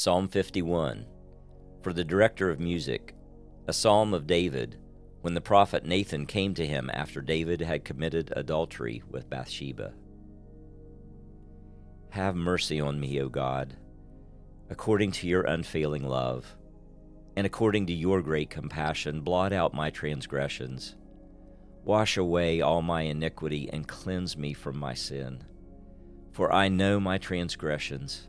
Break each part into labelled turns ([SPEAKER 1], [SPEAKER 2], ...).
[SPEAKER 1] Psalm 51 For the director of music, a psalm of David, when the prophet Nathan came to him after David had committed adultery with Bathsheba. Have mercy on me, O God, according to your unfailing love, and according to your great compassion, blot out my transgressions. Wash away all my iniquity and cleanse me from my sin. For I know my transgressions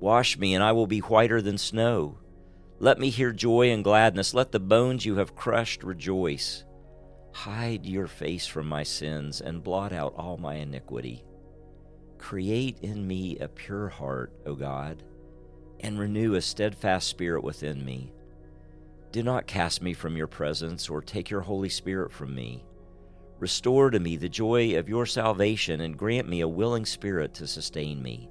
[SPEAKER 1] Wash me, and I will be whiter than snow. Let me hear joy and gladness. Let the bones you have crushed rejoice. Hide your face from my sins and blot out all my iniquity. Create in me a pure heart, O God, and renew a steadfast spirit within me. Do not cast me from your presence or take your Holy Spirit from me. Restore to me the joy of your salvation and grant me a willing spirit to sustain me.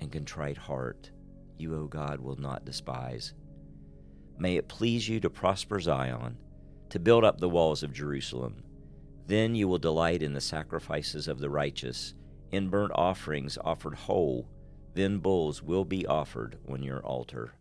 [SPEAKER 1] and contrite heart, you, O God, will not despise. May it please you to prosper Zion, to build up the walls of Jerusalem. Then you will delight in the sacrifices of the righteous, in burnt offerings offered whole. Then bulls will be offered on your altar.